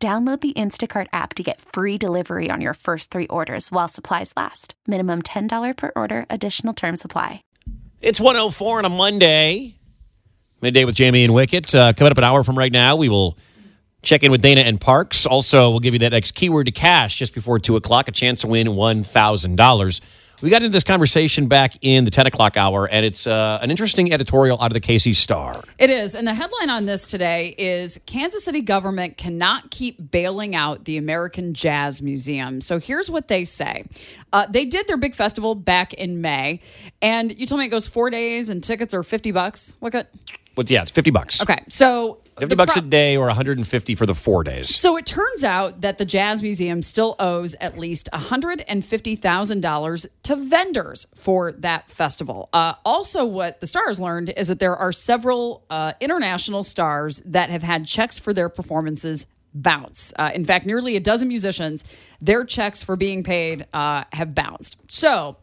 Download the Instacart app to get free delivery on your first three orders while supplies last. Minimum $10 per order, additional term supply. It's 104 on a Monday. Midday with Jayme and Wickett. Uh, coming up an hour from right now, we will check in with Dana and Parks. Also, we'll give you that next keyword to cash just before 2 o'clock, a chance to win $1,000. We got into this conversation back in the 10 o'clock hour, and it's uh, an interesting editorial out of the KC Star. It is. And the headline on this today is Kansas City government cannot keep bailing out the American Jazz Museum. So here's what they say uh, They did their big festival back in May, and you told me it goes four days and tickets are 50 bucks. What? Got? But yeah, it's 50 bucks. Okay. So 50 bucks pro- a day or 150 for the four days. So it turns out that the Jazz Museum still owes at least $150,000 to vendors for that festival. Uh, also, what the stars learned is that there are several uh, international stars that have had checks for their performances bounce. Uh, in fact, nearly a dozen musicians, their checks for being paid uh, have bounced. So,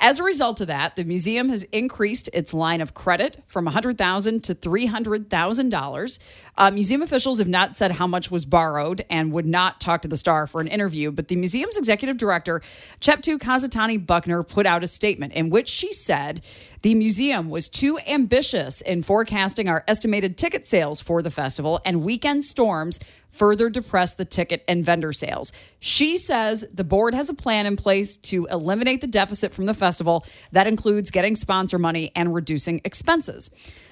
as a result of that, the museum has increased its line of credit from 100,000 to $300,000. Uh, museum officials have not said how much was borrowed and would not talk to the star for an interview, but the museum's executive director, Cheptoo Kositany-Buckner, put out a statement in which she said the museum was too ambitious in forecasting our estimated ticket sales for the festival, and weekend storms further depressed the ticket and vendor sales. She says the board has a plan in place to eliminate the deficit from the festival that includes getting sponsor money and reducing expenses.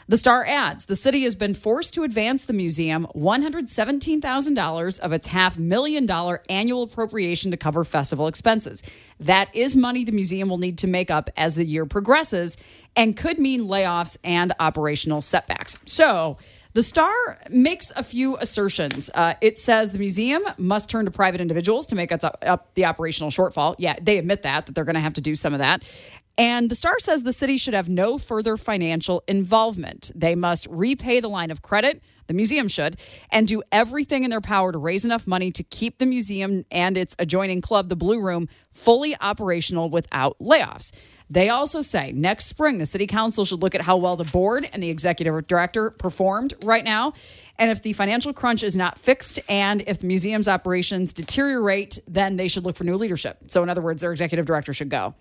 The Star adds the city has been forced to advance the museum $117,000 of its half million dollar annual appropriation to cover festival expenses. That is money the museum will need to make up as the year progresses and could mean layoffs and operational setbacks. So, the Star makes a few assertions. Uh, it says the museum must turn to private individuals to make up, up the operational shortfall. Yeah, they admit that, that they're going to have to do some of that. And the Star says the city should have no further financial involvement. They must repay the line of credit, the museum should, and do everything in their power to raise enough money to keep the museum and its adjoining club, the Blue Room, fully operational without layoffs. They also say next spring, the city council should look at how well the board and the executive director performed right now. And if the financial crunch is not fixed and if the museum's operations deteriorate, then they should look for new leadership. So, in other words, their executive director should go.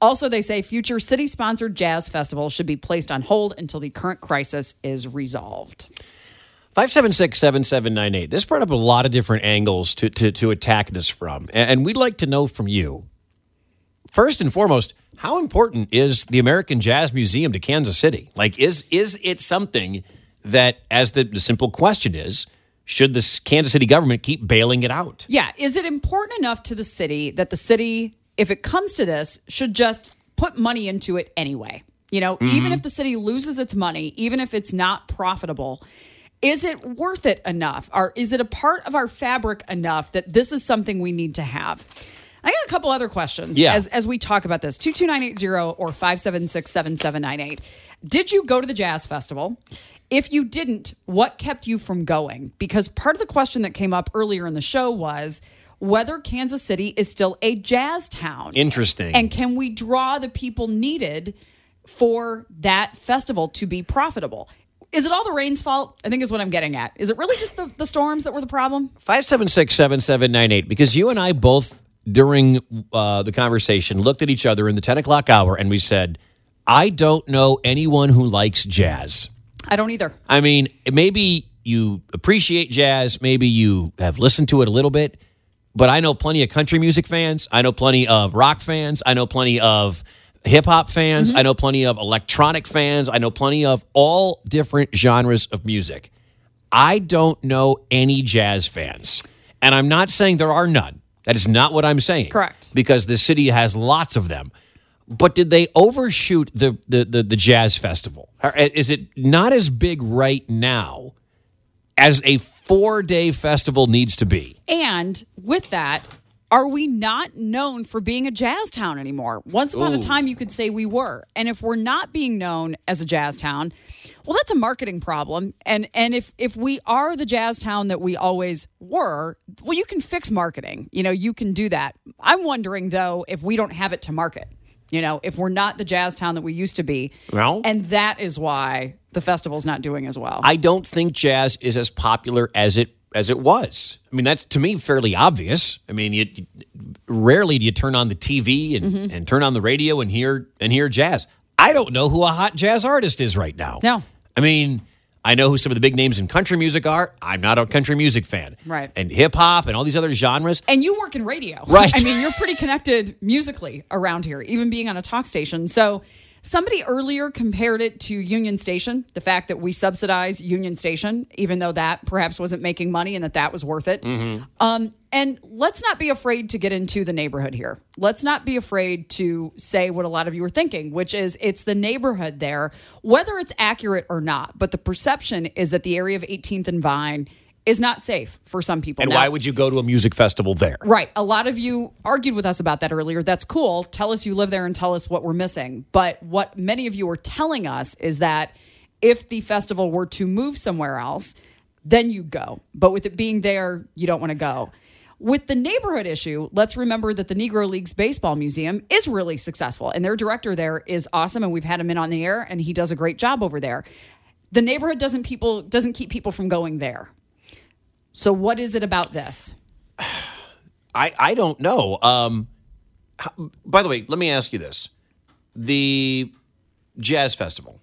Also, they say future city sponsored jazz festivals should be placed on hold until the current crisis is resolved. 576 7798. This brought up a lot of different angles to, to, to attack this from. And we'd like to know from you. First and foremost, how important is the American Jazz Museum to Kansas City? Like, is is it something that, as the, the simple question is, should the Kansas City government keep bailing it out? Yeah. Is it important enough to the city that the city if it comes to this, should just put money into it anyway. You know, mm-hmm. even if the city loses its money, even if it's not profitable, is it worth it enough? Or is it a part of our fabric enough that this is something we need to have? I got a couple other questions yeah. as, as we talk about this 22980 or 576 7798. Did you go to the Jazz Festival? If you didn't, what kept you from going? Because part of the question that came up earlier in the show was whether Kansas City is still a jazz town. Interesting. And can we draw the people needed for that festival to be profitable? Is it all the rain's fault? I think is what I'm getting at. Is it really just the, the storms that were the problem? 576 7798. Because you and I both, during uh, the conversation, looked at each other in the 10 o'clock hour and we said, I don't know anyone who likes jazz. I don't either. I mean, maybe you appreciate jazz, maybe you have listened to it a little bit but I know plenty of country music fans. I know plenty of rock fans. I know plenty of hip hop fans. Mm-hmm. I know plenty of electronic fans. I know plenty of all different genres of music. I don't know any jazz fans. And I'm not saying there are none. That is not what I'm saying. Correct. Because the city has lots of them. But did they overshoot the, the, the, the jazz festival? Is it not as big right now as a four day festival needs to be. And with that, are we not known for being a jazz town anymore? Once upon a time, you could say we were. And if we're not being known as a jazz town, well, that's a marketing problem. And and if if we are the jazz town that we always were, well, you can fix marketing. You know, you can do that. I'm wondering though if we don't have it to market. You know, if we're not the jazz town that we used to be. Well- and that is why the festival's not doing as well. I don't think jazz is as popular as it as it was. I mean, that's to me fairly obvious. I mean, you, you- rarely do you turn on the TV and, Mm-hmm. and turn on the radio and hear and hear jazz. I don't know who a hot jazz artist is right now. No. I mean, I know who some of the big names in country music are. I'm not a country music fan. Right. And hip hop and all these other genres. And you work in radio. Right. I mean, you're pretty connected musically around here, even being on a talk station. So somebody earlier compared it to Union Station, the fact that we subsidize Union Station, even though that perhaps wasn't making money and that that was worth it. Um, and let's not be afraid to get into the neighborhood here. Let's not be afraid to say what a lot of you are thinking, which is it's the neighborhood there, whether it's accurate or not. But the perception is that the area of 18th and Vine is not safe for some people. And Now- why would you go to a music festival there? Right. A lot of you argued with us about that earlier. That's cool. Tell us you live there and tell us what we're missing. But what many of you are telling us is that if the festival were to move somewhere else, then you go. But with it being there, you don't want to go. With the neighborhood issue, let's remember that the Negro Leagues Baseball Museum is really successful and their director there is awesome and we've had him in on the air and he does a great job over there. The neighborhood doesn't people doesn't keep people from going there. So what is it about this? I, I don't know. Um, how- by the way, let me ask you this: the jazz festival.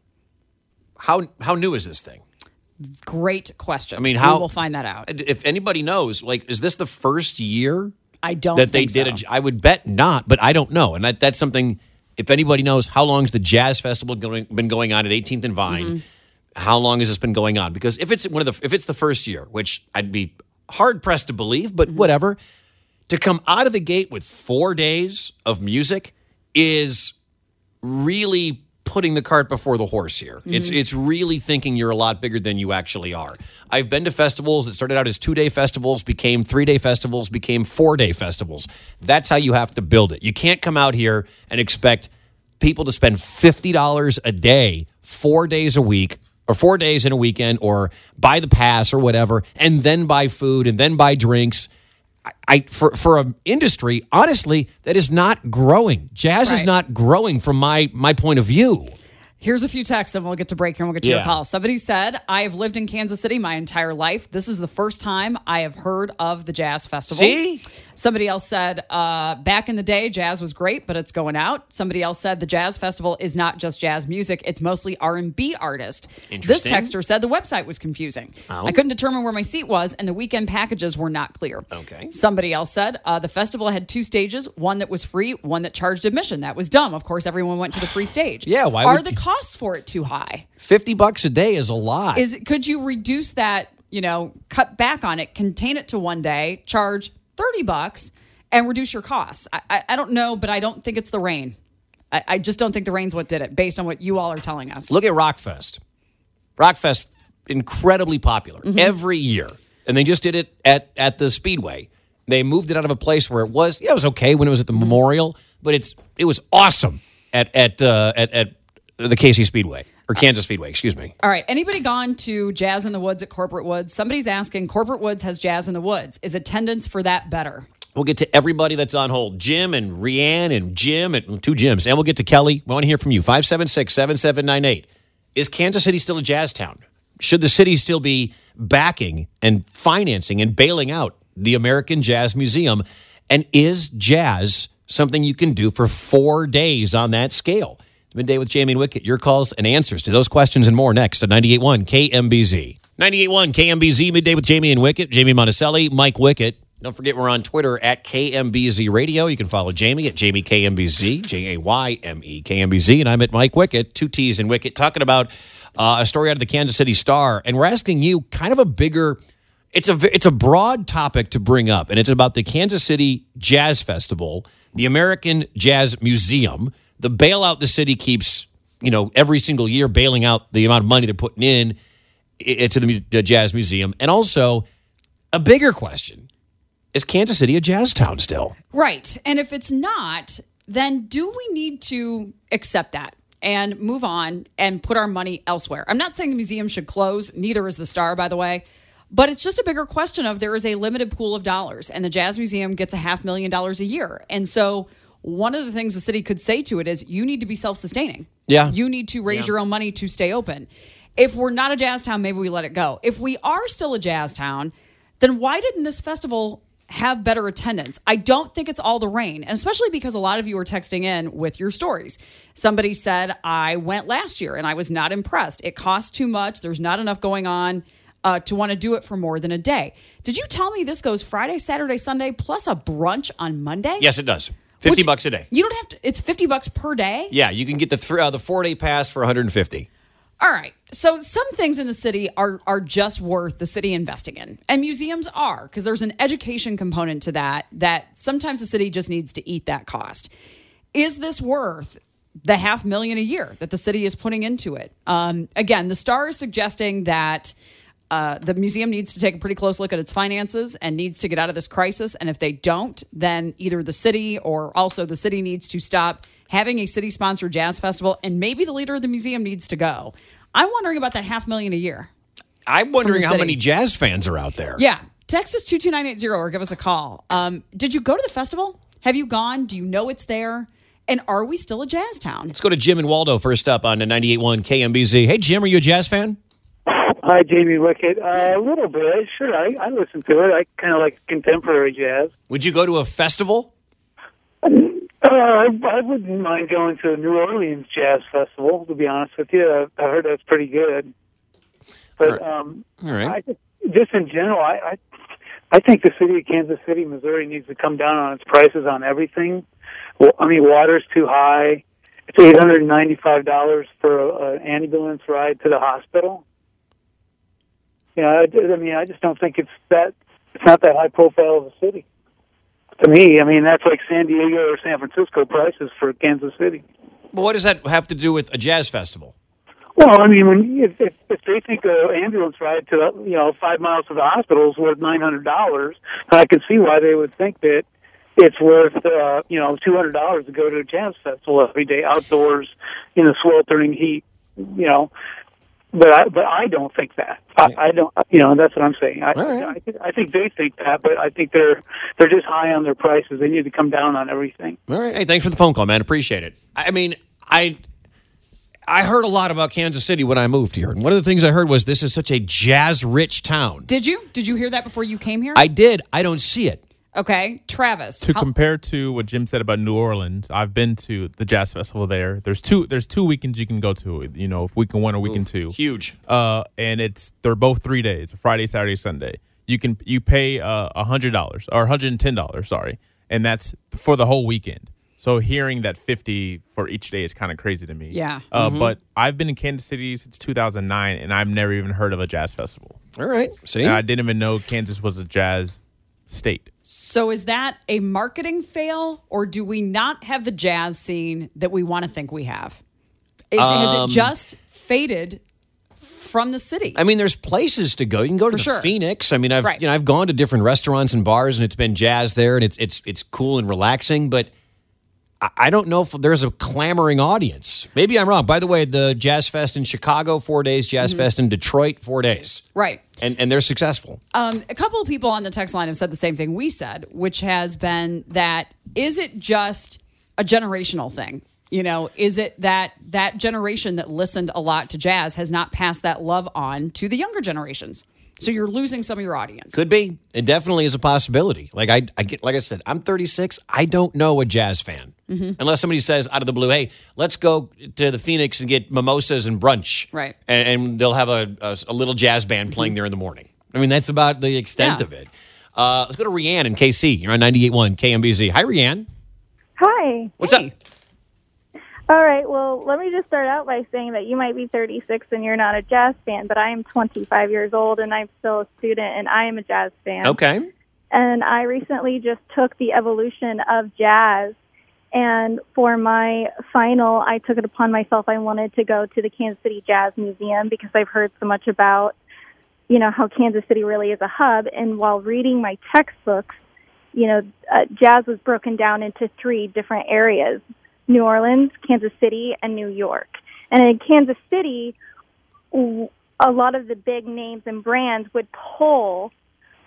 How how new is this thing? Great question. I mean, how- we will find that out? If anybody knows, like, is this the first year I don't that they did? so. A, I would bet not, but I don't know, and that, that's something. If anybody knows, how long's the jazz festival going, been going on at 18th and Vine? Mm-hmm. How long has this been going on? Because if it's one of the if it's the first year, which I'd be hard pressed to believe, but Mm-hmm. whatever, to come out of the gate with four days of music is really putting the cart before the horse here. Mm-hmm. It's it's really thinking you're a lot bigger than you actually are. I've been to festivals that started out as two day festivals, became three day festivals, became four day festivals. That's how you have to build it. You can't come out here and expect people to spend fifty dollars a day, four days a week. Or four days in a weekend, or buy the pass or whatever, and then buy food and then buy drinks. I, I for for an industry, honestly, that is not growing. Jazz is not growing from my my point of view. Here's a few texts, and we'll get to break here and we'll get to your call. Somebody said, I have lived in Kansas City my entire life. This is the first time I have heard of the Jazz Festival. See? Somebody else said, uh, back in the day, jazz was great, but it's going out. Somebody else said the Jazz Festival is not just jazz music; it's mostly R and B artists. This texter said the website was confusing. I couldn't determine where my seat was, and the weekend packages were not clear. Okay. Somebody else said uh, the festival had two stages: one that was free, one that charged admission. That was dumb. Of course, everyone went to the free stage. Yeah, why are would the you- costs for it too high? Fifty bucks a day is a lot. Is could you reduce that? You know, cut back on it, contain it to one day, charge thirty bucks, and reduce your costs. I, I, I don't know, but I don't think it's the rain. I, I just don't think the rain's what did it, based on what you all are telling us. Look at Rockfest. Rockfest, incredibly popular Mm-hmm. every year, and they just did it at at the Speedway. They moved it out of a place where it was. Yeah, it was okay when it was at the. Memorial, but it's it was awesome at at uh, at at the Casey Speedway or Kansas Speedway. Excuse me. All right. Anybody gone to Jazz in the Woods at Corporate Woods? Somebody's asking, Corporate Woods has Jazz in the Woods. Is attendance for that better? We'll get to everybody that's on hold Jim and Rianne and Jim and two Jims. And we'll get to Kelly. We want to hear from you. 576 7798. Is Kansas City still a jazz town? Should the city still be backing and financing and bailing out the American Jazz Museum? And is jazz something you can do for four days on that scale? Midday with Jayme and Wickett. Your calls and answers to those questions and more next at 98.1 KMBZ. 98.1 KMBZ, Midday with Jayme and Wickett. Jayme Monticelli, Mike Wickett. Don't forget we're on Twitter at KMBZ Radio. You can follow Jayme at Jayme KMBZ, J A Y M E KMBZ, and I'm at Mike Wickett, two T's in Wickett, talking about uh, a story out of the Kansas City Star, and we're asking you kind of a bigger. It's a it's a broad topic to bring up, and it's about the Kansas City Jazz Festival, the American Jazz Museum, the bailout the city keeps, you know, every single year bailing out the amount of money they're putting in to the Jazz Museum? And also, a bigger question is Kansas City a jazz town still? Right. And if it's not, then do we need to accept that and move on and put our money elsewhere? I'm not saying the museum should close, neither is the Star, by the way. But it's just a bigger question of there is a limited pool of dollars, and the Jazz Museum gets a half million dollars a year. And so, one of the things the city could say to it is you need to be self sustaining. Yeah. You need to raise your own money to stay open. If we're not a jazz town, maybe we let it go. If we are still a jazz town, then why didn't this festival have better attendance? I don't think it's all the rain, and especially because a lot of you are texting in with your stories. Somebody said, I went last year and I was not impressed. It costs too much, there's not enough going on. Uh, to want to do it for more than a day. Did you tell me this goes Friday, Saturday, Sunday, plus a brunch on Monday? Yes, it does. 50 Which- bucks a day. You don't have to, it's 50 bucks per day? Yeah, you can get the th- uh, the four day pass for 150. All right. So some things in the city are are just worth the city investing in. And museums are because there's an education component to that that sometimes the city just needs to eat that cost. Is this worth the half million a year that the city is putting into it? Um, again, the star is suggesting that uh, the museum needs to take a pretty close look at its finances and needs to get out of this crisis. And if they don't, then either the city or also the city needs to stop having a city sponsored jazz festival and maybe the leader of the museum needs to go. I'm wondering about that half million a year. I'm wondering how city. many jazz fans are out there. Yeah. Text us 22980 or give us a call. Um, did you go to the festival? Have you gone? Do you know it's there? And are we still a jazz town? Let's go to Jim and Waldo first up on the 98.1 KMBZ. Hey, Jim, are you a jazz fan? Hi, Jayme Wickett. Uh, a little bit, sure. I, I listen to it. I kind of like contemporary jazz. Would you go to a festival? Uh, I, I wouldn't mind going to a New Orleans Jazz Festival. To be honest with you, I, I heard that's pretty good. But um, All right. I just, in general, I, I I think the city of Kansas City, Missouri, needs to come down on its prices on everything. Well, I mean, water's too high. It's eight hundred and ninety-five dollars for an ambulance ride to the hospital. You know, I, I mean, I just don't think it's that. It's not that high profile of a city. To me, I mean, that's like San Diego or San Francisco prices for Kansas City. Well, what does that have to do with a jazz festival? Well, I mean, when if if, if they think an ambulance ride to you know five miles to the hospital is worth nine hundred dollars, I can see why they would think that it's worth uh, you know two hundred dollars to go to a jazz festival every day outdoors in the sweltering heat. You know, but I but I don't think that. I, I don't. You know, that's what I'm saying. I, All right. I think I think they think that, but I think they're they're just high on their prices. They need to come down on everything. All right. Hey, thanks for the phone call, man. Appreciate it. I mean, I I heard a lot about Kansas City when I moved here, and one of the things I heard was this is such a jazz-rich town. Did you? Did you hear that before you came here? I did. I don't see it. Okay. Travis. to how- compare to what Jim said about New Orleans, I've been to the jazz festival there. There's two there's two weekends you can go to, you know, if weekend one or weekend two. Huge. Uh and it's they're both 3 days, Friday, Saturday, Sunday. You can you pay uh $100 or $110, sorry, and that's for the whole weekend. So hearing that 50 for each day is kind of crazy to me. Yeah. Uh, but I've been in Kansas City since 2009 and I've never even heard of a jazz festival. All right. See? And I didn't even know Kansas was a jazz state. So is that a marketing fail, or do we not have the jazz scene that we want to think we have? Is, has Um, it just faded from the city? I mean, there's places to go. You can go to sure. Phoenix. I mean, I've Right. you know I've gone to different restaurants and bars, and it's been jazz there, and it's it's it's cool and relaxing. But I, don't know if there's a clamoring audience. Maybe I'm wrong. By the way, the Jazz Fest in Chicago four days, Jazz Mm-hmm. Fest in Detroit four days, right. and and they're successful. Um, a couple of people on the text line have said the same thing we said, which has been that is it just a generational thing? You know, is it that that generation that listened a lot to jazz has not passed that love on to the younger generations? So you're losing some of your audience. Could be. It definitely is a possibility. Like I, I get, like I said, I'm 36. I don't know a jazz fan Mm-hmm. unless somebody says out of the blue, "Hey, let's go to the Phoenix and get mimosas and brunch." Right. And, and they'll have a, a, a little jazz band playing there in the morning. I mean, that's about the extent Yeah. of it. Uh, let's go to Rianne in KC. You're on 98.1 KMBZ. Hi, Rianne. Hi. What's Hey. up? All right. Well, let me just start out by saying that you might be 36 and you're not a jazz fan, but I am 25 years old and I'm still a student and I am a jazz fan. Okay. And I recently just took the evolution of jazz. And for my final, I took it upon myself. I wanted to go to the Kansas City Jazz Museum because I've heard so much about you know, how Kansas City really is a hub. And while reading my textbooks, you know, uh, jazz was broken down into three different areas New Orleans, Kansas City, and New York. And in Kansas City, a lot of the big names and brands would pull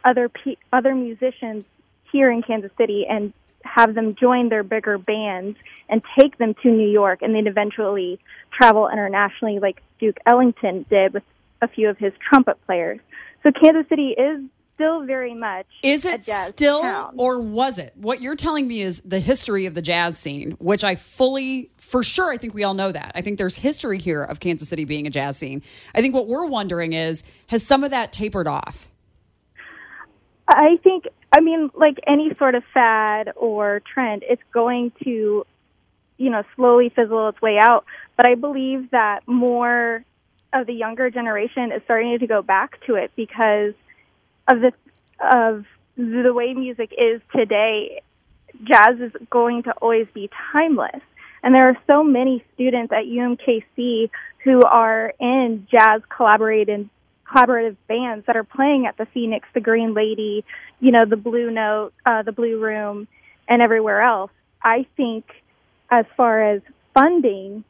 other pe- other musicians here in Kansas City and have them join their bigger bands and take them to New York and then eventually travel internationally like Duke Ellington did with a few of his trumpet players. So Kansas City is still very much Is it still town. or was it? What you're telling me is the history of the jazz scene, which I fully, for sure, I think we all know that. I think there's history here of Kansas City being a jazz scene. I think what we're wondering is has some of that tapered off? I think, I mean, like any sort of fad or trend, it's going to, you know, slowly fizzle its way out. But I believe that more of the younger generation is starting to go back to it because of the of the way music is today. Jazz is going to always be timeless, and there are so many students at UMKC who are in jazz collaborated collaborative bands that are playing at the Phoenix, the Green Lady, you know, the Blue Note, uh, the Blue Room, and everywhere else. I think, as far as funding,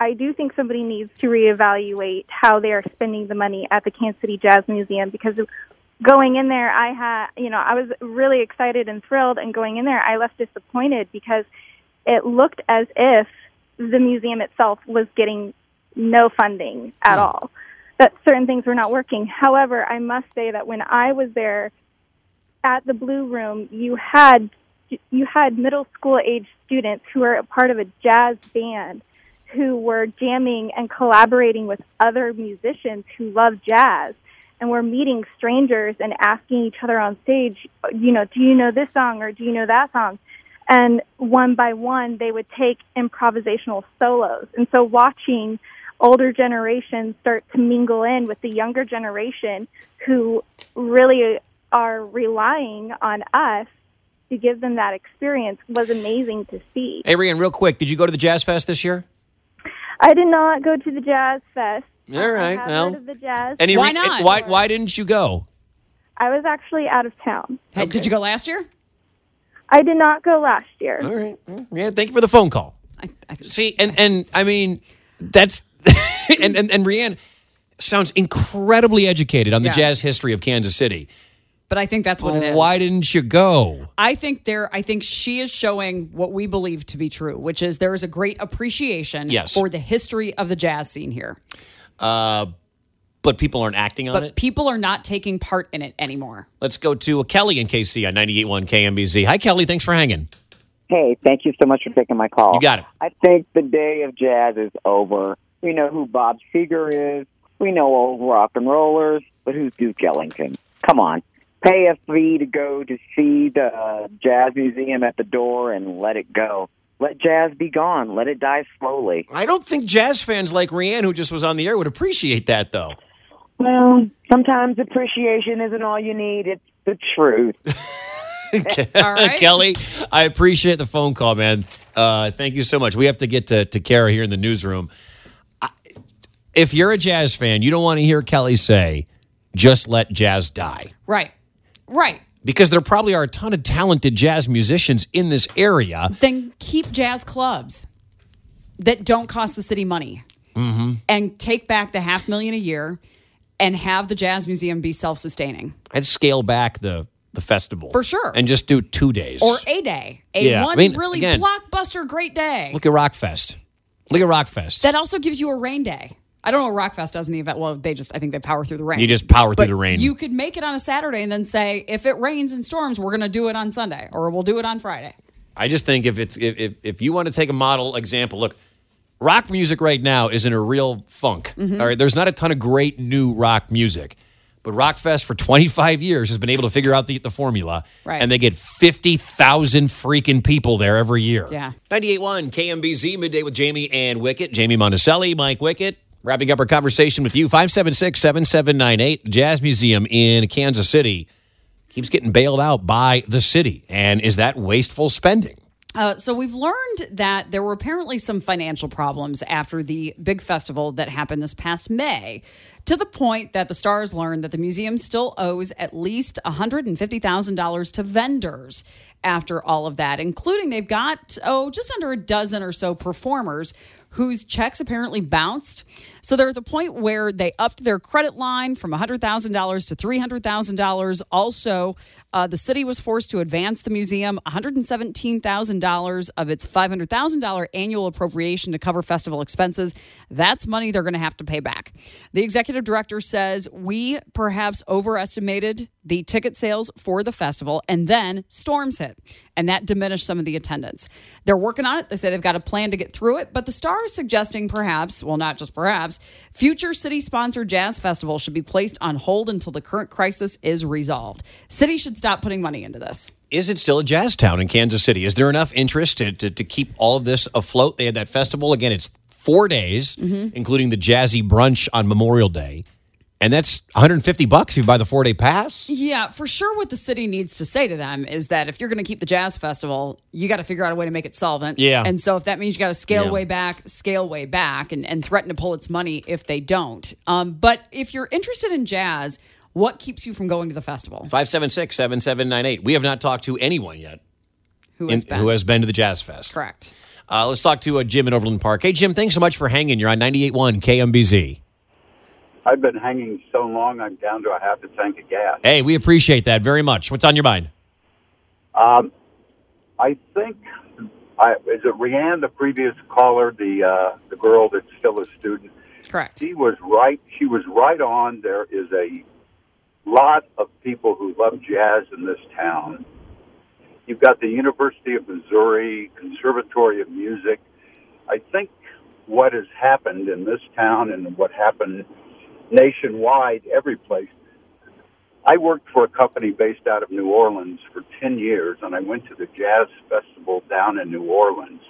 I do think somebody needs to reevaluate how they are spending the money at the Kansas City Jazz Museum because going in there, I had, you know, I was really excited and thrilled, and going in there, I left disappointed because it looked as if the museum itself was getting no funding at hmm. all. That certain things were not working. However, I must say that when I was there at the Blue Room, you had you had middle school age students who were a part of a jazz band who were jamming and collaborating with other musicians who love jazz and we're meeting strangers and asking each other on stage, you know, do you know this song or do you know that song? And one by one, they would take improvisational solos. And so watching older generations start to mingle in with the younger generation who really are relying on us to give them that experience was amazing to see. Hey, Rian, real quick, did you go to the Jazz Fest this year? I did not go to the Jazz Fest. All right, I have well, heard of the Jazz. Any Why not? Why, why didn't you go? I was actually out of town. Hey, Did you go last year? I did not go last year. All right. Yeah, thank you for the phone call. I, I, See, and and I mean, that's and and, and Rianne sounds incredibly educated on the Yes. jazz history of Kansas City. but I think that's what it is. Why didn't you go? I think there. I think she is showing what we believe to be true, which is there is a great appreciation Yes. for the history of the jazz scene here, Uh, but people aren't acting on but it. people are not taking part in it anymore. Let's go to Kelly in KC on 98.1 KMBZ. Hi, Kelly. Thanks for hanging. Hey, thank you so much for taking my call. You got it. I think the day of jazz is over. We know who Bob Seger is. We know old rock and rollers, but who's Duke Ellington? Come on. Pay a fee to go to see the uh, jazz museum at the door and let it go. Let jazz be gone. Let it die slowly. I don't think jazz fans like Rianne, who just was on the air, would appreciate that, though. Well, sometimes appreciation isn't all you need. It's the truth. All right. Kelly, I appreciate the phone call, man. Uh, thank you so much. We have to get to, to Kara here in the newsroom. I, if you're a jazz fan, you don't want to hear Kelly say, just let jazz die. Right, right. Because there probably are a ton of talented jazz musicians in this area. Then keep jazz clubs that don't cost the city money, Mm-hmm. and take back the half million a year, and have the jazz museum be self-sustaining I'd scale back the, the festival. For sure. And just do two days. or a day, a Yeah, I one mean, really again- blockbuster great day. Look at Rockfest. Look at Rockfest. That also gives you a rain day. I don't know what Rockfest does in the event. Well, they just, I think they power through the rain. You just power through But the rain. You could make it on a Saturday and then say, if it rains and storms, we're going to do it on Sunday or we'll do it on Friday. I just think if it's if, if if you want to take a model example, look, rock music right now is in a real funk. Mm-hmm. all right, there's not a ton of great new rock music, but Rockfest for 25 years has been able to figure out the, the formula, Right. and they get 50,000 freaking people there every year. Yeah. 98.1 KMBZ midday with Jayme and Wickett, Jayme Monticelli, Mike Wickett. Wrapping up our conversation with you, 576 7798, Jazz Museum in Kansas City keeps getting bailed out by the city. And is that wasteful spending? Uh, so we've learned that there were apparently some financial problems after the big festival that happened this past May, to the point that the stars learned that the museum still owes at least $150,000 to vendors after all of that, including they've got, oh, just under a dozen or so performers whose checks apparently bounced. So they're at the point where they upped their credit line from $100,000 to $300,000. Also, uh, the city was forced to advance the museum $117,000 of its $500,000 annual appropriation to cover festival expenses. That's money they're going to have to pay back. The executive director says we perhaps overestimated the ticket sales for the festival, and then storms hit, and that diminished some of the attendance. They're working on it. They say they've got a plan to get through it, but the Star is suggesting perhaps, well, not just perhaps, future city sponsored jazz festivals should be placed on hold until the current crisis is resolved. City should stop putting money into this. Is it still a jazz town in Kansas City? Is there enough interest to, to, to keep all of this afloat? They had that festival. Again, it's four days, mm-hmm. including the jazzy brunch on Memorial Day. And that's 150 bucks if you buy the four day pass. Yeah, for sure. What the city needs to say to them is that if you're going to keep the jazz festival, you got to figure out a way to make it solvent. Yeah. And so if that means you got to scale Yeah. way back, scale way back, and, and threaten to pull its money if they don't. Um, but if you're interested in jazz, what keeps you from going to the festival? 576 7798. We have not talked to anyone yet Who in- has been? who has been to the Jazz Fest. Correct. Uh, let's talk to uh, Jim in Overland Park. Hey, Jim, thanks so much for hanging. You're on 98.1 KMBZ. I've been hanging so long, I'm down to a half a tank of gas. Hey, we appreciate that very much. What's on your mind? Um, I think, I, is it Rianne, the previous caller, the uh, the girl that's still a student? Correct. She was right. She was right on. There is a lot of people who love jazz in this town. You've got the University of Missouri Conservatory of Music. I think what has happened in this town and what happened nationwide, every place. I worked for a company based out of New Orleans for 10 years, and I went to the Jazz Festival down in New Orleans.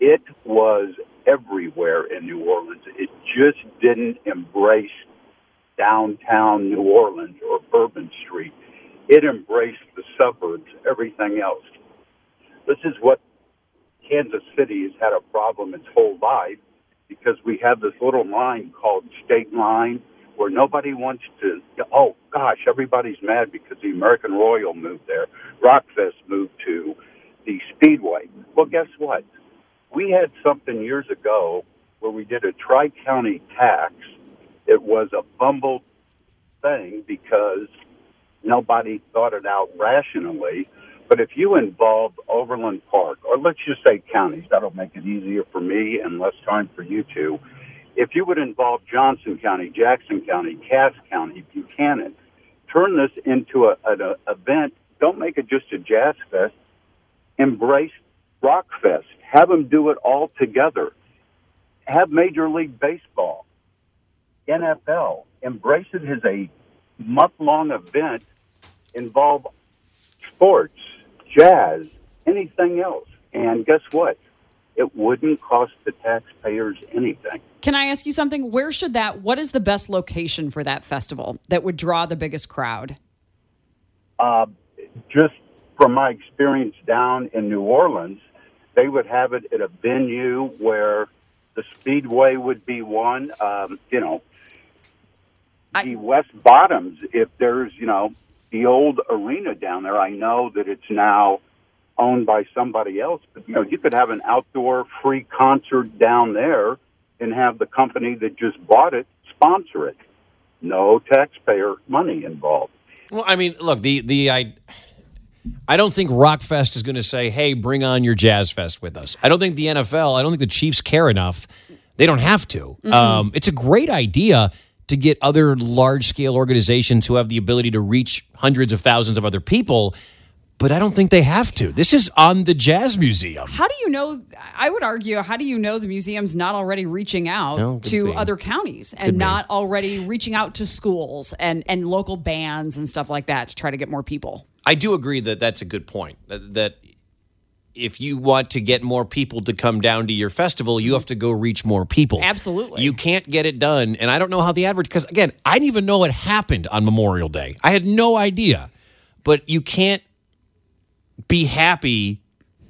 It was everywhere in New Orleans. It just didn't embrace downtown New Orleans or Bourbon Street. It embraced the suburbs, everything else. This is what Kansas City has had a problem its whole life because we have this little line called State Line where nobody wants to. Oh gosh, everybody's mad because the American Royal moved there. Rockfest moved to the Speedway. Well, guess what? We had something years ago where we did a tri county tax. It was a bumbled thing because nobody thought it out rationally. But if you involve Overland Park, or let's just say counties, that'll make it easier for me and less time for you two. If you would involve Johnson County, Jackson County, Cass County, Buchanan, turn this into a, an a, event. Don't make it just a jazz fest. Embrace Rock Fest. Have them do it all together. Have Major League Baseball, NFL. Embrace it as a month long event. Involve sports, jazz, anything else. And guess what? It wouldn't cost the taxpayers anything. Can I ask you something? Where should that, what is the best location for that festival that would draw the biggest crowd? Uh, just from my experience down in New Orleans, they would have it at a venue where the Speedway would be one. Um, you know, I- the West Bottoms, if there's, you know, the old arena down there, I know that it's now owned by somebody else, but, you know, you could have an outdoor free concert down there and have the company that just bought it sponsor it. No taxpayer money involved. Well, I mean, look, the the I I don't think Rockfest is going to say, "Hey, bring on your Jazz Fest with us." I don't think the NFL, I don't think the Chiefs care enough. They don't have to. Um, it's a great idea to get other large scale organizations who have the ability to reach hundreds of thousands of other people, but I don't think they have to. This is on the Jazz Museum. How do you know? I would argue, how do you know the museum's not already reaching out No, to be. other counties and be. not already reaching out to schools and, and local bands and stuff like that to try to get more people? I do agree that that's a good point. That, that if you want to get more people to come down to your festival, you have to go reach more people. Absolutely. You can't get it done. And I don't know how the average, because again, I didn't even know it happened on Memorial Day. I had no idea. But you can't be happy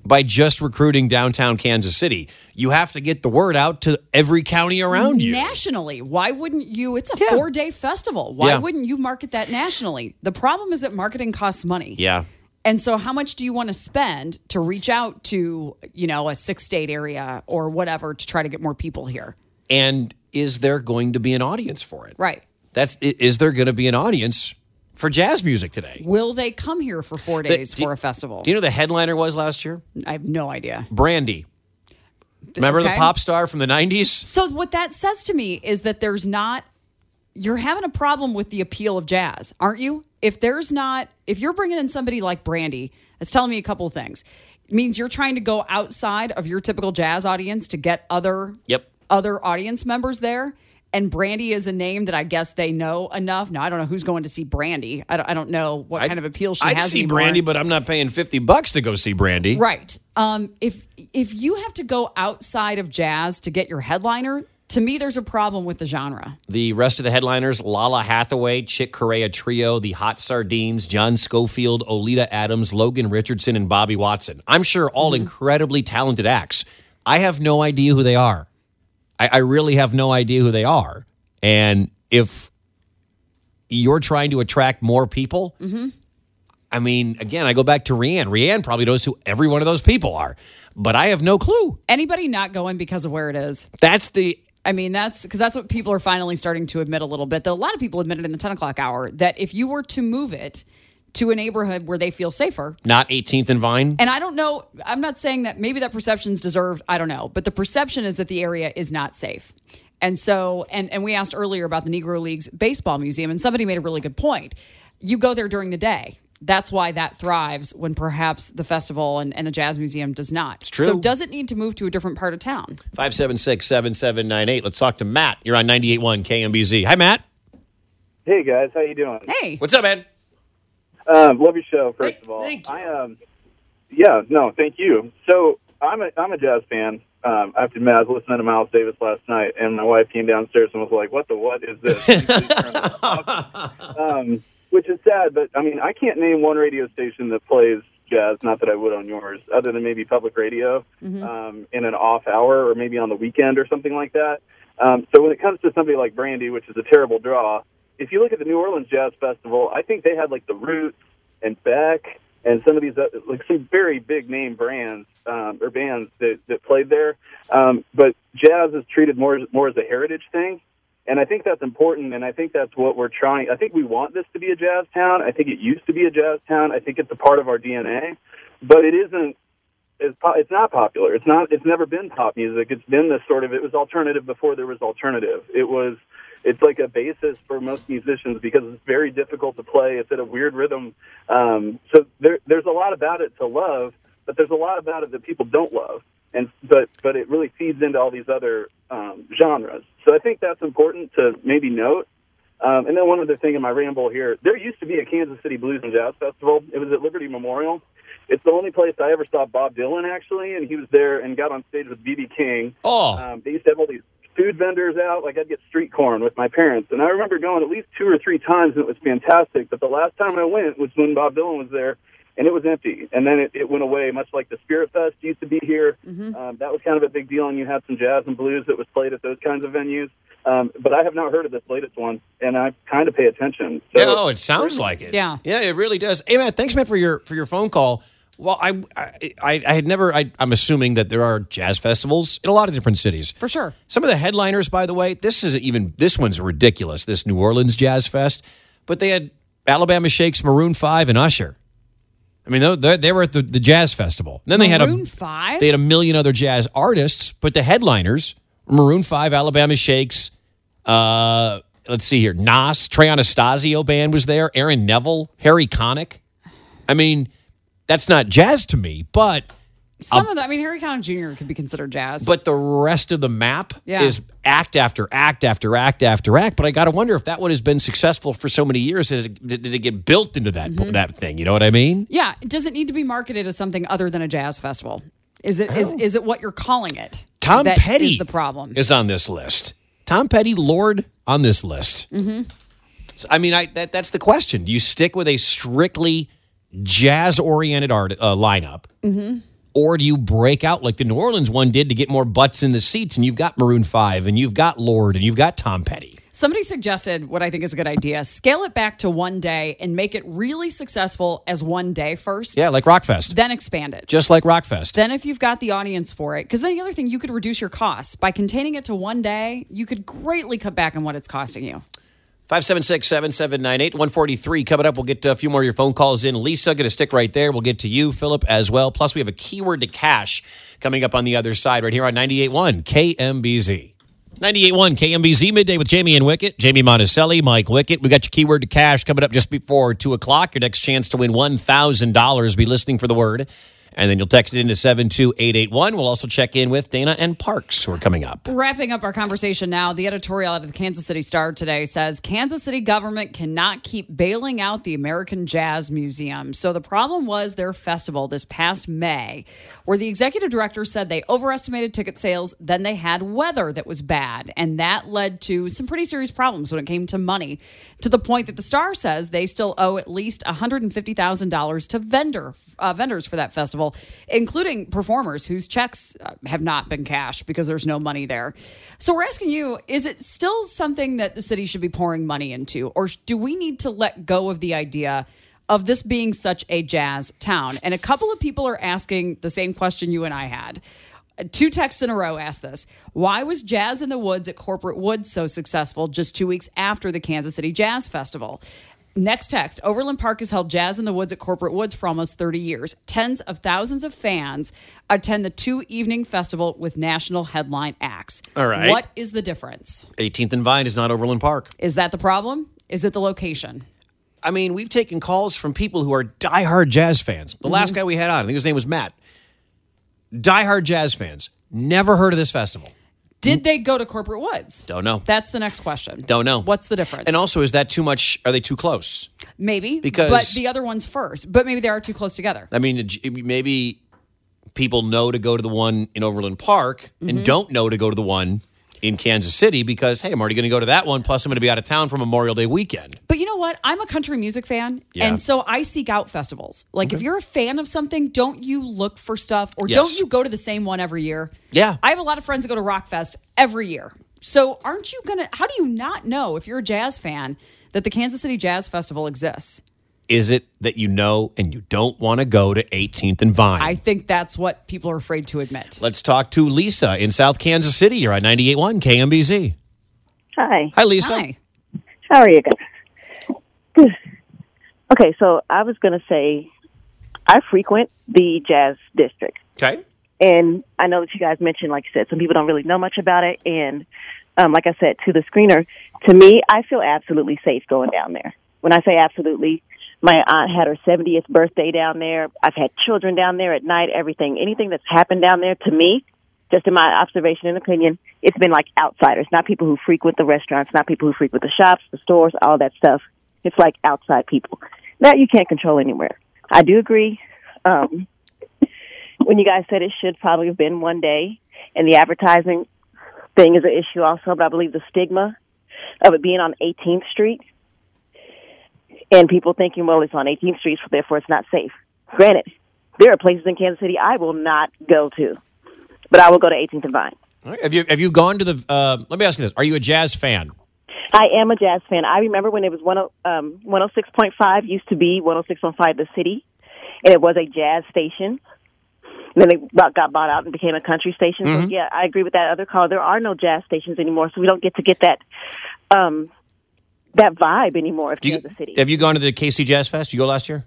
by just recruiting downtown Kansas City. You have to get the word out to every county around you. Nationally, why wouldn't you? It's a Yeah. four day festival. Why Yeah. wouldn't you market that nationally? The problem is that marketing costs money. Yeah. And so, how much do you want to spend to reach out to, you know, a six state area or whatever to try to get more people here? And is there going to be an audience for it? Right. That's is there going to be an audience for jazz music today? Will they come here for four The- days do- for a festival? Do you know who the headliner was last year? I have no idea. Brandy. Remember the pop star from the 90s? So, what that says to me is that there's not, you're having a problem with the appeal of jazz, aren't you? If there's not, if you're bringing in somebody like Brandy, it's telling me a couple of things. It means you're trying to go outside of your typical jazz audience to get other Yep. other audience members there. And Brandy is a name that I guess they know enough. Now I don't know who's going to see Brandy. I don't, I don't know what kind of appeal she I'd has. see anymore. Brandy, but I'm not paying 50 bucks to go see Brandy. Right. Um, if if you have to go outside of jazz to get your headliner, to me there's a problem with the genre. The rest of the headliners Lalah Hathaway, Chick Corea Trio, The Hot Sardines, John Scofield, Oleta Adams, Logan Richardson, and Bobby Watson. I'm sure all Mm-hmm. incredibly talented acts. I have no idea who they are. I, I really have no idea who they are. And if you're trying to attract more people, Mm-hmm. I mean, again, I go back to Rianne. Rianne probably knows who every one of those people are, but I have no clue. Anybody not going because of where it is? That's the I mean, that's because that's what people are finally starting to admit a little bit. That a lot of people admitted in the 10 o'clock hour that if you were to move it to a neighborhood where they feel safer, not 18th and Vine. and I don't know, I'm not saying that maybe that perception's deserved, I don't know, but the perception is that the area is not safe. And so, and, and we asked earlier about the Negro Leagues Baseball Museum, and somebody made a really good point. You go there during the day. That's why that thrives when perhaps the festival and, and the Jazz Museum does not. It's true. So, does it need to move to a different part of town? 576 7798. Let's talk to Matt. You're on 98.1 KMBZ. Hi, Matt. Hey guys, how you doing? Hey, What's up, man? Um, love your show. First of all, thank you. I um, yeah, no, thank you. So I'm a I'm a jazz fan. Um, I have to admit, I was listening to Miles Davis last night, and my wife came downstairs and was like, "What the what is this?" Can you please turn this off? um, which is sad, but I mean, I can't name one radio station that plays jazz. Not that I would on yours, other than maybe public radio um, in an off hour or maybe on the weekend or something like that. Um, so when it comes to somebody like Brandy, which is a terrible draw, if you look at the New Orleans Jazz Festival, I think they had like the Roots and Beck and some of these uh, like some very big name brands um, or bands that, that played there. Um, but jazz is treated more more as a heritage thing, and I think that's important. And I think that's what we're trying. I think we want this to be a jazz town. I think it used to be a jazz town. I think it's a part of our DNA, but it isn't. It's, it's not popular. It's not. It's never been pop music. It's been this sort of. It was alternative before there was alternative. It was it's like a basis for most musicians because it's very difficult to play. It's at a weird rhythm. Um, so there, there's a lot about it to love, but there's a lot about it that people don't love. And but but it really feeds into all these other um, genres. So I think that's important to maybe note. Um, and then one other thing in my ramble here, there used to be a Kansas City Blues and Jazz Festival. It was at Liberty Memorial. It's the only place I ever saw Bob Dylan actually, and he was there and got on stage with BB King. Oh, Um, they used to have all these food vendors out. Like I'd get street corn with my parents, and I remember going at least two or three times, and it was fantastic. But the last time I went was when Bob Dylan was there, and it was empty. And then it, it went away, much like the Spirit Fest used to be here. Um, that was kind of a big deal, and you had some jazz and blues that was played at those kinds of venues. Um, but I have not heard of this latest one, and I kind of pay attention. So, yeah, oh, it sounds like it. Yeah. yeah, it really does. Hey, Matt, thanks, man, for your for your phone call. Well, I I, I, I had never. I, I'm assuming that there are jazz festivals in a lot of different cities. for sure. Some of the headliners, by the way, this is even this one's ridiculous. This New Orleans Jazz Fest, but they had Alabama Shakes, Maroon Five, and Usher. I mean, they, they were at the, the jazz festival. And then they had Maroon a 5? They had a million other jazz artists, but the headliners: Maroon Five, Alabama Shakes. Uh, let's see here: Nas, Trey Anastasio band was there. Aaron Neville, Harry Connick. I mean, that's not jazz to me, but Some of the, I mean, Harry Connick Jr. could be considered jazz. but the rest of the map Yeah. is act after act after act after act. But I got to wonder if that one has been successful for so many years. Did it, did it get built into that Mm-hmm. that thing? You know what I mean? yeah, does it need to be marketed as something other than a jazz festival? Is it is is it what you're calling it? Tom That Petty is the problem. is on this list. Tom Petty, Lorde, on this list. Mm-hmm. I mean, I that, that's the question. Do you stick with a strictly jazz-oriented art uh, lineup, Mm-hmm. Or do you break out like the New Orleans one did to get more butts in the seats? And you've got Maroon 5 and you've got Lorde and you've got Tom Petty. Somebody suggested what I think is a good idea scale it back to one day and make it really successful as one day first, Yeah, like Rockfest. then expand it. Just like Rockfest. Then, if you've got the audience for it, because then the other thing, you could reduce your costs by containing it to one day. You could greatly cut back on what it's costing you. 576 7798 143. Coming up, we'll get a few more of your phone calls in. Lisa, going to stick right there. We'll get to you, Philip, as well. Plus, we have a keyword to cash coming up on the other side right here on 98.1 KMBZ. 98.1 KMBZ midday with Jayme and Wickett. Jayme Monticelli, Mike Wickett. We got your keyword to cash coming up just before 2 o'clock. Your next chance to win $1,000. Be listening for the word. And then you'll text it into 72881. We'll also check in with Dana and Parks, who are coming up. Wrapping up our conversation now, the editorial out of the Kansas City Star today says Kansas City government cannot keep bailing out the American Jazz Museum. So the problem was their festival this past May, where the executive director said they overestimated ticket sales, then they had weather that was bad, and that led to some pretty serious problems when it came to money, to the point that the Star says they still owe at least $150,000 to vendor uh, vendors for that festival, including performers whose checks uh, have not been cashed because there's no money there. So we're asking you, is it still something that the city should be pouring money into or do we need to let go of the idea of this being such a jazz town? And a couple of people are asking the same question you and I had. Two texts in a row asked this. Why was Jazz in the Woods at Corporate Woods so successful just two weeks after the Kansas City Jazz Festival? Next text Overland Park has held Jazz in the Woods at Corporate Woods for almost 30 years. Tens of thousands of fans attend the two evening festival with national headline acts. All right. What is the difference? 18th and Vine is not Overland Park. Is that the problem? Is it the location? I mean, we've taken calls from people who are diehard jazz fans. The last mm-hmm. guy we had on, I think his name was Matt. Diehard jazz fans. Never heard of this festival. Did they go to Corporate Woods? Don't know. That's the next question. Don't know. What's the difference? And also, is that too much? Are they too close? maybe because- but the other one's first. But maybe they are too close together. I mean, maybe people know to go to the one in Overland Park Mm-hmm. and don't know to go to the one in Kansas City because, hey, I'm already going to go to that one. Plus, I'm going to be out of town for Memorial Day weekend. But you know what? I'm a country music fan, Yeah. and so I seek out festivals. Like if you're a fan of something, don't you look for stuff, or Yes. don't you go to the same one every year? Yeah. I have a lot of friends that go to Rockfest every year. So aren't you gonna? How do you not know if you're a jazz fan that the Kansas City Jazz Festival exists? Is it that you know and you don't want to go to 18th and Vine? I think that's what people are afraid to admit. Let's talk to Lisa in South Kansas City. You're on 98.1 KMBZ. Hi. Hi, Lisa. Hi. How are you guys? Good. Okay, so I was going to say I frequent the jazz district. Okay. And I know that you guys mentioned, like you said, some people don't really know much about it. And um, like I said to the screener, to me, I feel absolutely safe going down there. When I say absolutely, my aunt had her 70th birthday down there. I've had children down there at night, everything. Anything that's happened down there to me, just in my observation and opinion, it's been like outsiders, not people who frequent the restaurants, not people who frequent the shops, the stores, all that stuff. It's like outside people. That you can't control anywhere. I do agree. Um, when you guys said it should probably have been one day, and the advertising thing is an issue also, but I believe the stigma of it being on 18th Street and people thinking, well, it's on 18th Street, so therefore it's not safe. Granted, there are places in Kansas City I will not go to, but I will go to 18th and Vine. Right. Have you have you gone to the? Uh, let me ask you this: Are you a jazz fan? I am a jazz fan. I remember when it was one um, 106.5 used to be 106.5 the city, and it was a jazz station. And then they got got bought out and became a country station. So yeah, I agree with that other caller. There are no jazz stations anymore, so we don't get to get that um, that vibe anymore of Do you, Kansas City. have you gone to the KC Jazz Fest? You go last year?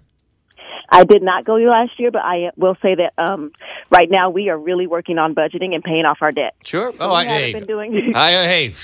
I did not go last year, but I will say that um, right now we are really working on budgeting and paying off our debt. Sure. Oh, I, haven't hey, been doing. I, uh, hey,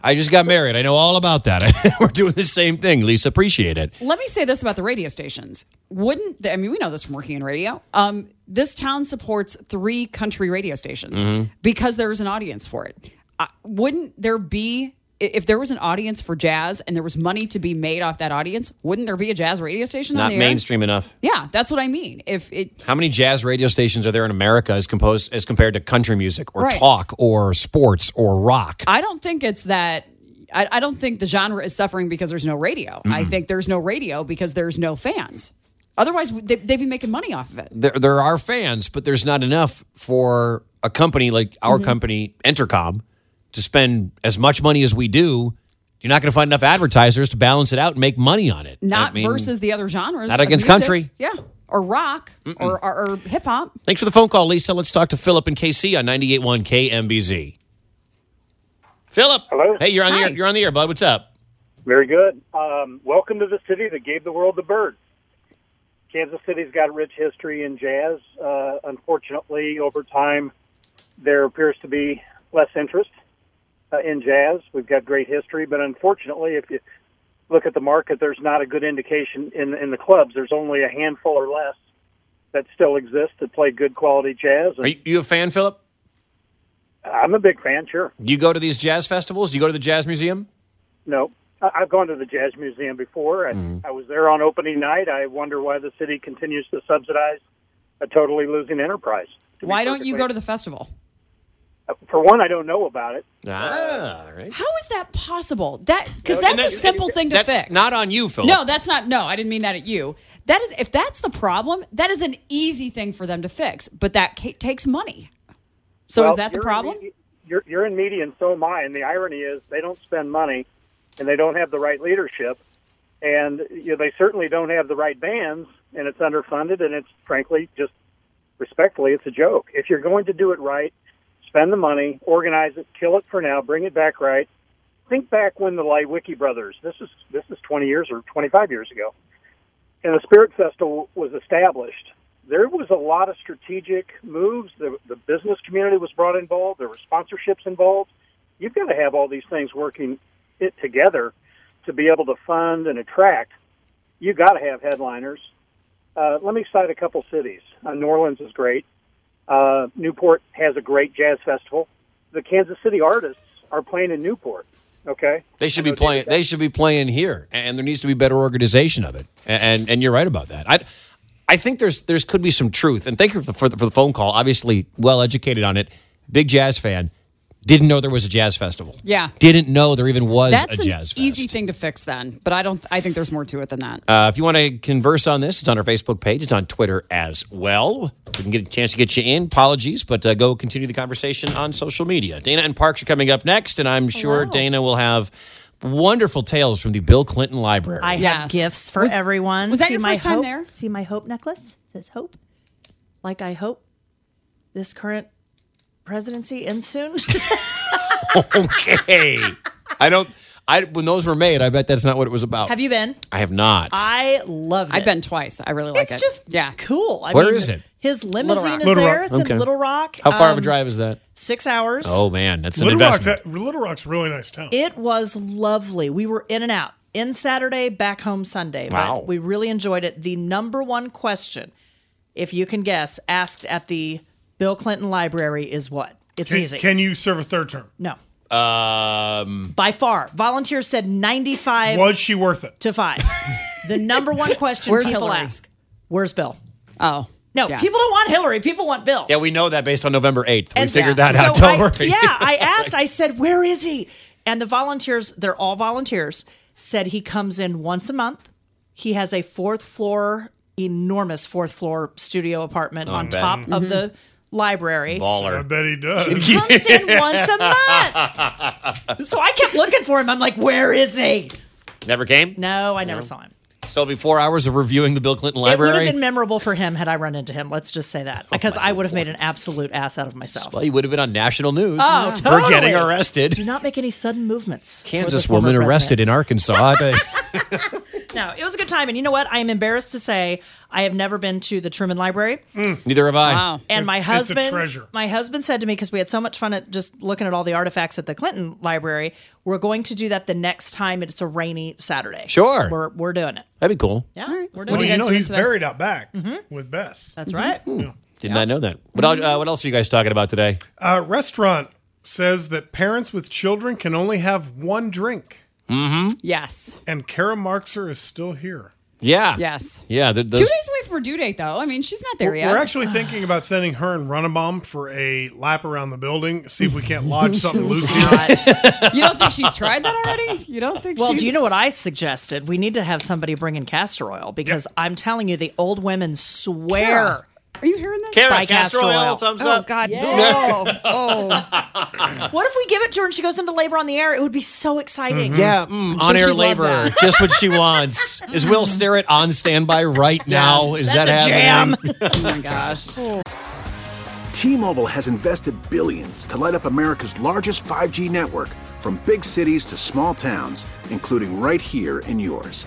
I just got married. I know all about that. We're doing the same thing. Lisa, appreciate it. Let me say this about the radio stations. Wouldn't I mean we know this from working in radio? Um, this town supports three country radio stations Mm-hmm. because there is an audience for it. Uh, wouldn't there be i- if there was an audience for jazz and there was money to be made off that audience? Wouldn't there be a jazz radio station? on Not the air? mainstream enough. Yeah, that's what I mean. If it How many jazz radio stations are there in America as composed as compared to country music or Right. talk or sports or rock? I don't think it's that. I, I don't think the genre is suffering because there's no radio. I think there's no radio because there's no fans. Otherwise, they, they'd be making money off of it. there, there are fans, but there's not enough for a company like Mm-hmm. our company, Entercom, to spend as much money as we do. You're not going to find enough advertisers to balance it out and make money on it. Not I mean, versus the other genres. not against music. country. Yeah. Or rock or, or, or hip hop. Thanks for the phone call, Lisa. Let's talk to Philip and KC on 98.1 KMBZ. Philip. Hello. Hey, you're on the air. You're on the air, bud. What's up? Very good. Um, welcome to the city that gave the world the bird. Kansas City's got a rich history in jazz. Uh, unfortunately, over time, there appears to be less interest uh, in jazz. We've got great history, but unfortunately, if you look at the market, there's not a good indication in in the clubs. There's only a handful or less that still exist that play good quality jazz. And Are you, you a fan, Philip? I'm a big fan, sure. Do you go to these jazz festivals? Do you go to the Jazz Museum? No, I- I've gone to the Jazz Museum before. I, I was there on opening night. I wonder why the city continues to subsidize a totally losing enterprise. to Why don't you go to the festival? For one, I don't know about it. Ah, all right. How is that possible? That because And that's a simple thing to That's fix. not on you, Philip. No, that's not. No, I didn't mean that at you. That is, if that's the problem, that is an easy thing for them to fix. But that ca- takes money. So Well, is that the you're in problem? media- You're, you're in media, and so am I. And the irony is, they don't spend money, and they don't have the right leadership, and you know, they certainly don't have the right bands, and it's underfunded, and it's frankly just respectfully, it's a joke. If you're going to do it right, spend the money, organize it, kill it for now, bring it back right. Think back when the Wiki brothers. This is this is 20 years or 25 years ago, and the Spirit Festival was established there was a lot of strategic moves. The, the business community was brought involved. There were sponsorships involved. You've got to have all these things working it together to be able to fund and attract. You've got to have headliners. Uh, let me cite a couple cities. Uh, New Orleans is great. Uh, Newport has a great jazz festival. The Kansas City artists are playing in Newport. Okay, They should be playing. They should be playing here, and there needs to be better organization of it. And and, you're right about that. I I think there's there's could be some truth. And thank you for, for the, for the phone call. Obviously, well educated on it. Big jazz fan. Didn't know there was a jazz festival. Yeah. Didn't know there even was That's a jazz fest. easy thing to fix then. But I don't. I think there's more to it than that. Uh, if you want to converse on this, it's on our Facebook page. It's on Twitter as well. We can get a chance to get you in. Apologies, but uh, go continue the conversation on social media. Dana and Parks are coming up next, and I'm sure Dana will have wonderful tales from the Bill Clinton Library. I have Yes. gifts for Was- everyone. was that See your my first time hope- there? See my hope necklace? It says hope. Like I hope this current presidency ends soon. okay. I don't. I when those were made, I bet that's not what it was about. have you been? I have not. I loved it. I've been twice. I really like It's it. It's just yeah. cool. I Where mean, is it? His limousine is Little there. Rock. It's Okay. in Little Rock. How far of a Um, drive is that? Six hours. Oh man, that's an Little Rock's, investment. Little Rock's a really nice town. It was lovely. We were in and out. In Saturday, back home Sunday. Wow. But we really enjoyed it. The number one question, if you can guess, asked at the Bill Clinton Library is what? It's Can, easy. can you serve a third term? no. Um, By far. Volunteers said 95 Was she worth it? to 5. the number one question Where's people Hillary? ask. Where's Bill? Oh No, Yeah. people don't want Hillary. People want Bill. yeah, we know that based on November eighth. We And figured that so out. Don't I- worry. Yeah, I asked. I said, "Where is he?" And the volunteers, they're all volunteers, said he comes in once a month. He has a fourth floor, enormous fourth floor studio apartment on bet. top of the library. Baller. I bet he does. He comes in once a month. so I kept looking for him. I'm like, "Where is he?" Never came. No, I never saw him. So it'll be four hours of reviewing the Bill Clinton Library. It would have been memorable for him had I run into him. Let's just say that oh, because I would have made an absolute ass out of myself. well, he would have been on national news Oh, for totally. getting arrested. Do not make any sudden movements. Kansas woman arrested in Arkansas. No, it was a good time. And you know what? I am embarrassed to say I have never been to the Truman Library. Neither have I. wow. And my It's- it's a husband, treasure. my husband said to me because we had so much fun at just looking at all the artifacts at the Clinton Library, we're going to do that the next time it's a rainy Saturday. Sure. we're we're doing it. That'd be cool. Yeah, we're doing you it. guys know doing he's today? buried out back Mm-hmm. with Bess. That's right. Did not know that. What, else, uh, what else are you guys talking about today? Uh, restaurant says that parents with children can only have one drink, Mm-hmm. yes. and Kara Markser is still here. Yeah. Yes. Yeah. th- Two days away from her due date, though. I mean, she's not there We're, yet. we're actually thinking about sending her and Runabomb for a lap around the building, see if we can't lodge something loose here. you don't think she's tried that already? You don't think? Well, she's... do you know what I suggested? We need to have somebody bring in castor oil because I'm telling you, the old women swear. Kara, Are you hearing this? Kara, By castor oil, thumbs oh, up. God, Yeah. no. oh. What if we give it to her and she goes into labor on the air? It would be so exciting. Yeah, mm, on-air labor, that. just what she wants. Is Will Sterrett on standby right now? Is that's that a happening? Oh my gosh. T-Mobile has invested billions to light up America's largest 5G network from big cities to small towns, including right here in yours.